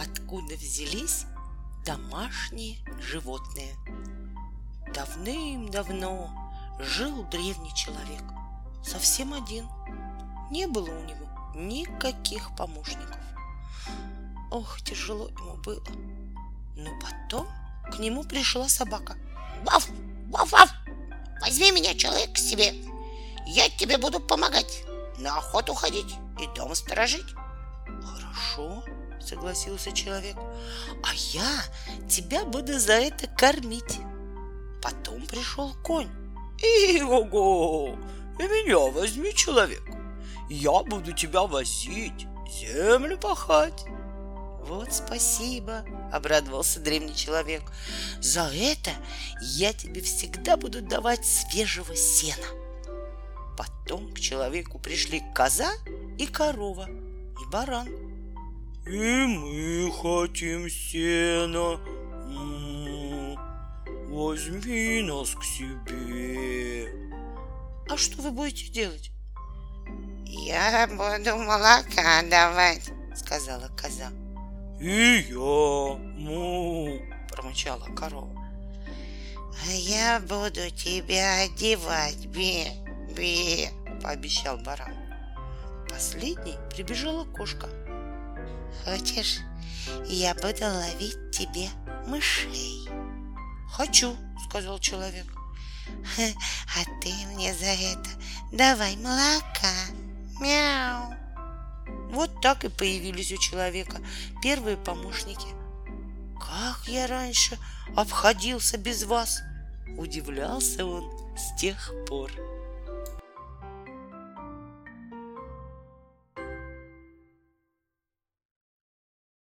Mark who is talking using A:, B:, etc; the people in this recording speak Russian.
A: откуда взялись домашние животные. Давным-давно жил древний человек, совсем один. Не было у него никаких помощников. Ох, тяжело ему было. Но потом к нему пришла собака.
B: Ваф, ваф, ваф, возьми меня, человек, к себе. Я тебе буду помогать, на охоту ходить и дом сторожить.
A: Хорошо, согласился человек. А я тебя буду за это кормить. Потом пришел конь.
C: И ого, и меня возьми, человек. Я буду тебя возить, землю пахать.
A: Вот спасибо, обрадовался древний человек. За это я тебе всегда буду давать свежего сена. Потом к человеку пришли коза и корова, и баран.
C: И мы хотим сена. Возьми нас к себе.
A: А что вы будете делать?
B: Я буду молока давать, сказала коза.
C: И я, му,
A: промычала корова.
B: А я буду тебя одевать, би, би,
A: пообещал баран. Последней прибежала кошка.
B: Хочешь, я буду ловить тебе мышей?
A: Хочу, сказал человек.
B: А ты мне за это давай молока. Мяу.
A: Вот так и появились у человека первые помощники. Как я раньше обходился без вас? Удивлялся он с тех пор.